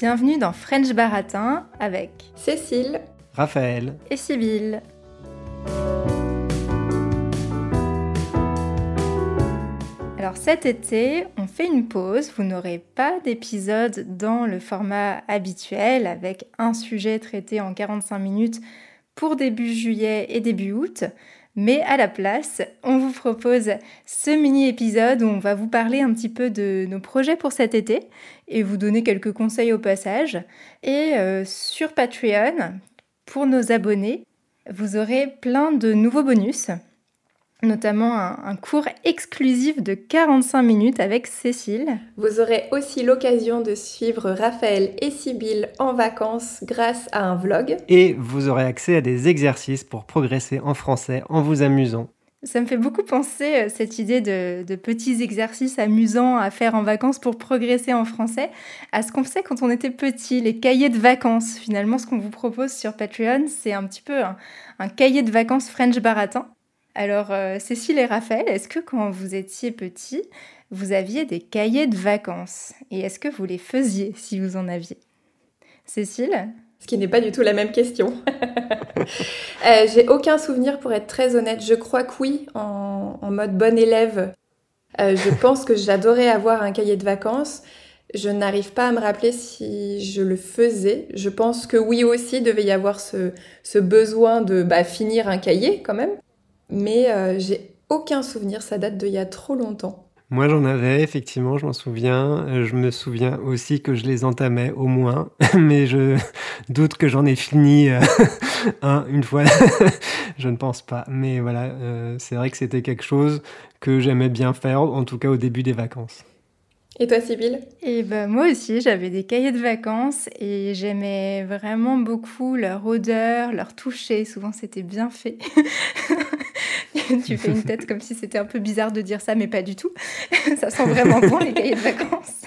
Bienvenue dans French Baratin avec Cécile, Raphaël et Sybille. Alors cet été, on fait une pause, vous n'aurez pas d'épisode dans le format habituel avec un sujet traité en 45 minutes pour début juillet et début août. Mais à la place, on vous propose ce mini-épisode où on va vous parler un petit peu de nos projets pour cet été et vous donner quelques conseils au passage. Et euh, sur Patreon, pour nos abonnés, vous aurez plein de nouveaux bonus notamment un, cours exclusif de 45 minutes avec Cécile. Vous aurez aussi l'occasion de suivre Raphaël et Sybille en vacances grâce à un vlog. Et vous aurez accès à des exercices pour progresser en français en vous amusant. Ça me fait beaucoup penser, euh, cette idée de, de, petits exercices amusants à faire en vacances pour progresser en français, à ce qu'on faisait quand on était petit, les cahiers de vacances. Finalement, ce qu'on vous propose sur Patreon, c'est un petit peu un, un cahier de vacances French baratin. Alors, euh, Cécile et Raphaël, est-ce que quand vous étiez petits, vous aviez des cahiers de vacances Et est-ce que vous les faisiez si vous en aviez? Cécile? Ce qui n'est pas du tout la même question. euh, J'ai aucun souvenir pour être très honnête. Je crois que oui, en, mode bon élève. Euh, je pense que j'adorais avoir un cahier de vacances. Je n'arrive pas à me rappeler si je le faisais. Je pense que oui aussi, devait y avoir ce, besoin de bah, finir un cahier quand même mais euh, j'ai aucun souvenir, ça date d'il y a trop longtemps. Moi j'en avais, effectivement, je m'en souviens. Euh, je me souviens aussi que je les entamais au moins, mais je doute que j'en ai fini euh, un, une fois. je ne pense pas. Mais voilà, c'est vrai que c'était quelque chose que j'aimais bien faire, en tout cas au début des vacances. Et toi, Sybille Et ben moi aussi, j'avais des cahiers de vacances et j'aimais vraiment beaucoup leur odeur, leur toucher. Souvent, c'était bien fait. tu fais une tête comme si c'était un peu bizarre de dire ça, mais pas du tout. ça sent vraiment bon les cahiers de vacances.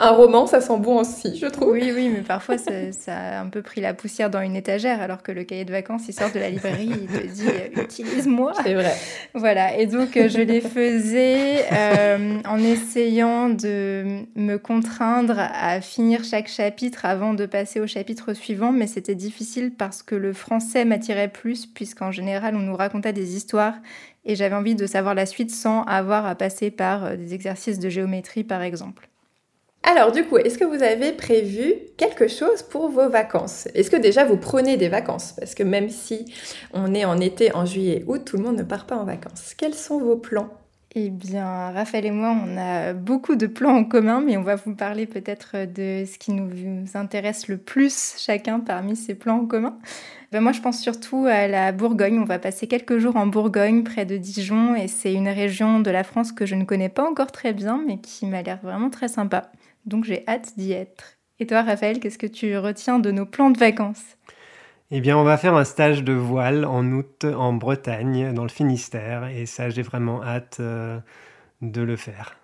Un roman, ça sent bon aussi, je trouve. Oui, oui, mais parfois ça, a un peu pris la poussière dans une étagère, alors que le cahier de vacances, il sort de la librairie, il te dit euh, utilise-moi. C'est vrai. Voilà, et donc euh, je les faisais euh, en essayant de me contraindre à finir chaque chapitre avant de passer au chapitre suivant, mais c'était difficile parce que le français m'attirait plus, puisqu'en général on nous racontait des histoires et j'avais envie de savoir la suite sans avoir à passer par des exercices de géométrie par exemple. Alors du coup, est-ce que vous avez prévu quelque chose pour vos vacances? Est-ce que déjà vous prenez des vacances? Parce que même si on est en été, en juillet, août, tout le monde ne part pas en vacances. Quels sont vos plans? Eh bien, Raphaël et moi, on a beaucoup de plans en commun, mais on va vous parler peut-être de ce qui nous intéresse le plus chacun parmi ces plans en commun. Ben moi, je pense surtout à la Bourgogne. On va passer quelques jours en Bourgogne, près de Dijon, et c'est une région de la France que je ne connais pas encore très bien, mais qui m'a l'air vraiment très sympa. Donc j'ai hâte d'y être. Et toi, Raphaël, qu'est-ce que tu retiens de nos plans de vacances? Eh bien, on va faire un stage de voile en août en Bretagne, dans le Finistère. Et ça, j'ai vraiment hâte euh, de le faire.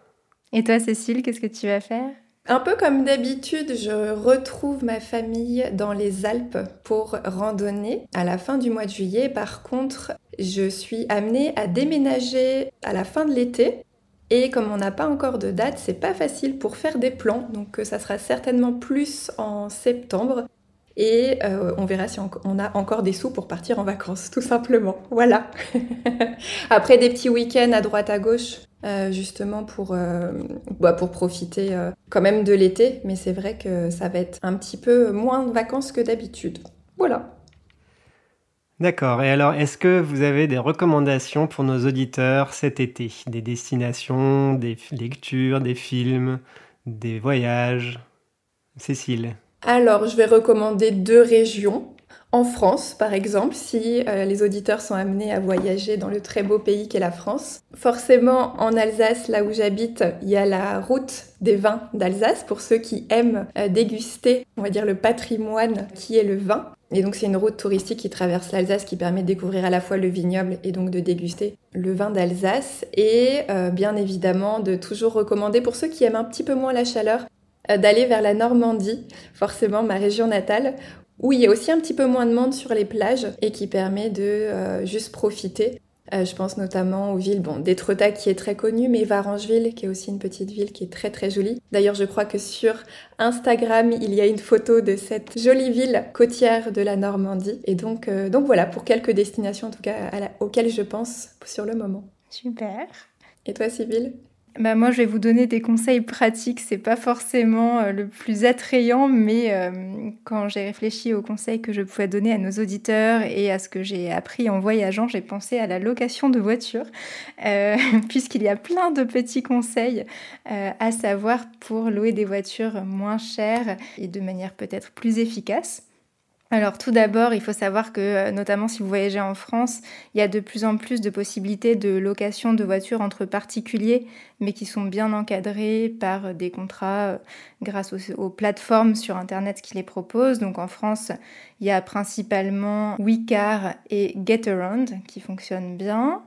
Et toi, Cécile, qu'est-ce que tu vas faire? Un peu comme d'habitude, je retrouve ma famille dans les Alpes pour randonner à la fin du mois de juillet. Par contre, je suis amenée à déménager à la fin de l'été et comme on n'a pas encore de date, c'est pas facile pour faire des plans, donc euh, ça sera certainement plus en septembre. Et euh, on verra si on a encore des sous pour partir en vacances, tout simplement. Voilà. Après des petits week-ends à droite à gauche, euh, justement pour, bah, pour profiter quand même de l'été. Mais c'est vrai que ça va être un petit peu moins de vacances que d'habitude. Voilà. D'accord. Et alors, est-ce que vous avez des recommandations pour nos auditeurs cet été? Des destinations, des lectures, des films, des voyages? Cécile Alors, je vais recommander deux régions. En France, par exemple, si euh, les auditeurs sont amenés à voyager dans le très beau pays qu'est la France. Forcément, en Alsace, là où j'habite, il y a la route des vins d'Alsace pour ceux qui aiment euh, déguster, on va dire, le patrimoine qui est le vin. Et donc c'est une route touristique qui traverse l'Alsace qui permet de découvrir à la fois le vignoble et donc de déguster le vin d'Alsace. Et euh, bien évidemment de toujours recommander pour ceux qui aiment un petit peu moins la chaleur d'aller vers la Normandie, forcément ma région natale, où il y a aussi un petit peu moins de monde sur les plages et qui permet de euh, juste profiter Euh, je pense notamment aux villes, bon, d'Étretat qui est très connu, mais Varangeville qui est aussi une petite ville qui est très très jolie. D'ailleurs, je crois que sur Instagram, il y a une photo de cette jolie ville côtière de la Normandie. Et donc, euh, donc voilà, pour quelques destinations en tout cas auxquelles je pense sur le moment. Super. Et toi, Sybille bah moi, je vais vous donner des conseils pratiques. C'est pas forcément euh, le plus attrayant, mais euh, quand j'ai réfléchi aux conseils que je pouvais donner à nos auditeurs et à ce que j'ai appris en voyageant, j'ai pensé à la location de voitures, euh, puisqu'il y a plein de petits conseils à savoir pour louer des voitures moins chères et de manière peut-être plus efficace. Alors tout d'abord, il faut savoir que euh, notamment si vous voyagez en France, il y a de plus en plus de possibilités de location de voitures entre particuliers, mais qui sont bien encadrées par des contrats euh, grâce aux, plateformes sur Internet qui les proposent. Donc en France, il y a principalement WeCar et GetAround qui fonctionnent bien.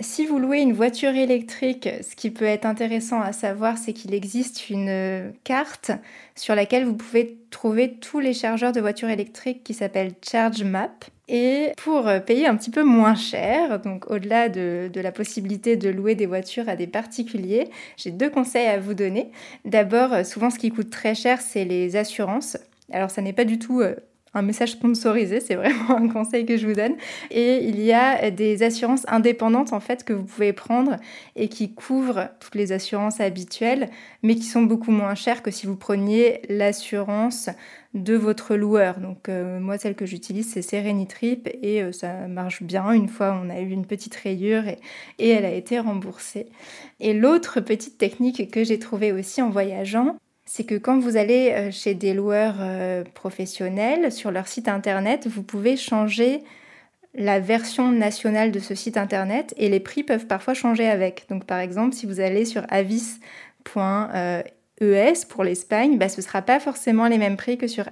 Si vous louez une voiture électrique, ce qui peut être intéressant à savoir, c'est qu'il existe une carte sur laquelle vous pouvez trouver tous les chargeurs de voitures électriques qui s'appelle Charge Map. Et pour payer un petit peu moins cher, donc au-delà de, la possibilité de louer des voitures à des particuliers, j'ai deux conseils à vous donner. D'abord, souvent ce qui coûte très cher, c'est les assurances. Alors ça n'est pas du tout euh, un message sponsorisé, c'est vraiment un conseil que je vous donne. Et il y a des assurances indépendantes en fait que vous pouvez prendre et qui couvrent toutes les assurances habituelles, mais qui sont beaucoup moins chères que si vous preniez l'assurance de votre loueur. Donc euh, moi celle que j'utilise c'est Serenitrip et euh, ça marche bien. Une fois on a eu une petite rayure et, et elle a été remboursée. Et l'autre petite technique que j'ai trouvée aussi en voyageant, c'est que quand vous allez euh, chez des loueurs euh, professionnels, sur leur site internet, vous pouvez changer la version nationale de ce site internet et les prix peuvent parfois changer avec. Donc par exemple, si vous allez sur avis.es pour l'Espagne, bah, ce ne sera pas forcément les mêmes prix que sur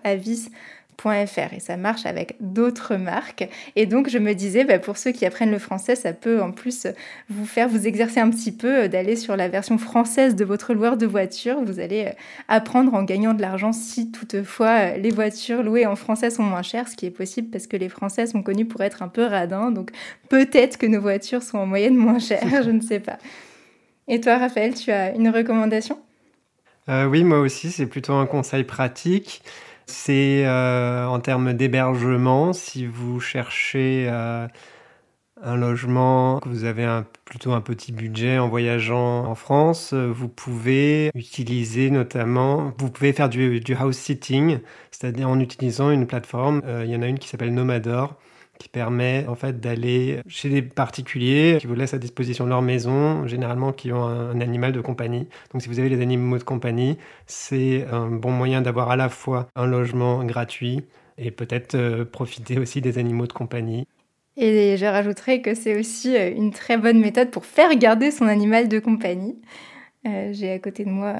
et ça marche avec d'autres marques. Et donc je me disais, bah, pour ceux qui apprennent le français, ça peut en plus vous faire vous exercer un petit peu euh, d'aller sur la version française de votre loueur de voiture. Vous allez euh, apprendre en gagnant de l'argent si toutefois euh, les voitures louées en français sont moins chères, ce qui est possible parce que les Français sont connus pour être un peu radins. Donc peut-être que nos voitures sont en moyenne moins chères, je ne sais pas. Et toi, Raphaël, tu as une recommandation? Oui, moi aussi, c'est plutôt un conseil pratique. C'est euh, en termes d'hébergement, si vous cherchez euh, un logement, que vous avez plutôt un petit budget en voyageant en France, vous pouvez utiliser notamment, vous pouvez faire du, du house sitting, c'est-à-dire en utilisant une plateforme. Euh, il y en a une qui s'appelle Nomador qui permet en fait d'aller chez des particuliers qui vous laissent à disposition leur maison, généralement qui ont un, animal de compagnie. Donc si vous avez les animaux de compagnie, c'est un bon moyen d'avoir à la fois un logement gratuit et peut-être euh, profiter aussi des animaux de compagnie. Et je rajouterais que c'est aussi euh, une très bonne méthode pour faire garder son animal de compagnie. Euh, j'ai à côté de moi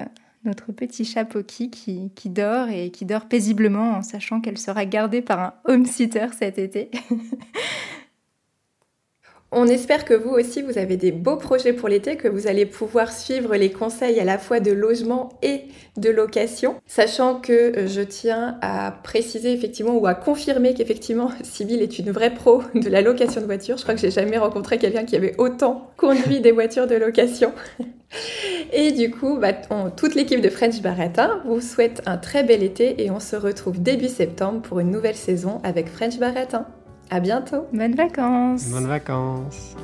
notre petit chat Poki qui, qui, dort et qui dort paisiblement en sachant qu'elle sera gardée par un home sitter cet été. On espère que vous aussi, vous avez des beaux projets pour l'été, que vous allez pouvoir suivre les conseils à la fois de logement et de location, sachant que euh, je tiens à préciser effectivement ou à confirmer qu'effectivement, Sybille est une vraie pro de la location de voitures. Je crois que j'ai jamais rencontré quelqu'un qui avait autant conduit des voitures de location. Et du coup, bah, toute l'équipe de French Barretta vous souhaite un très bel été et on se retrouve début septembre pour une nouvelle saison avec French Barretta. À bientôt. Bonnes vacances. Bonnes vacances.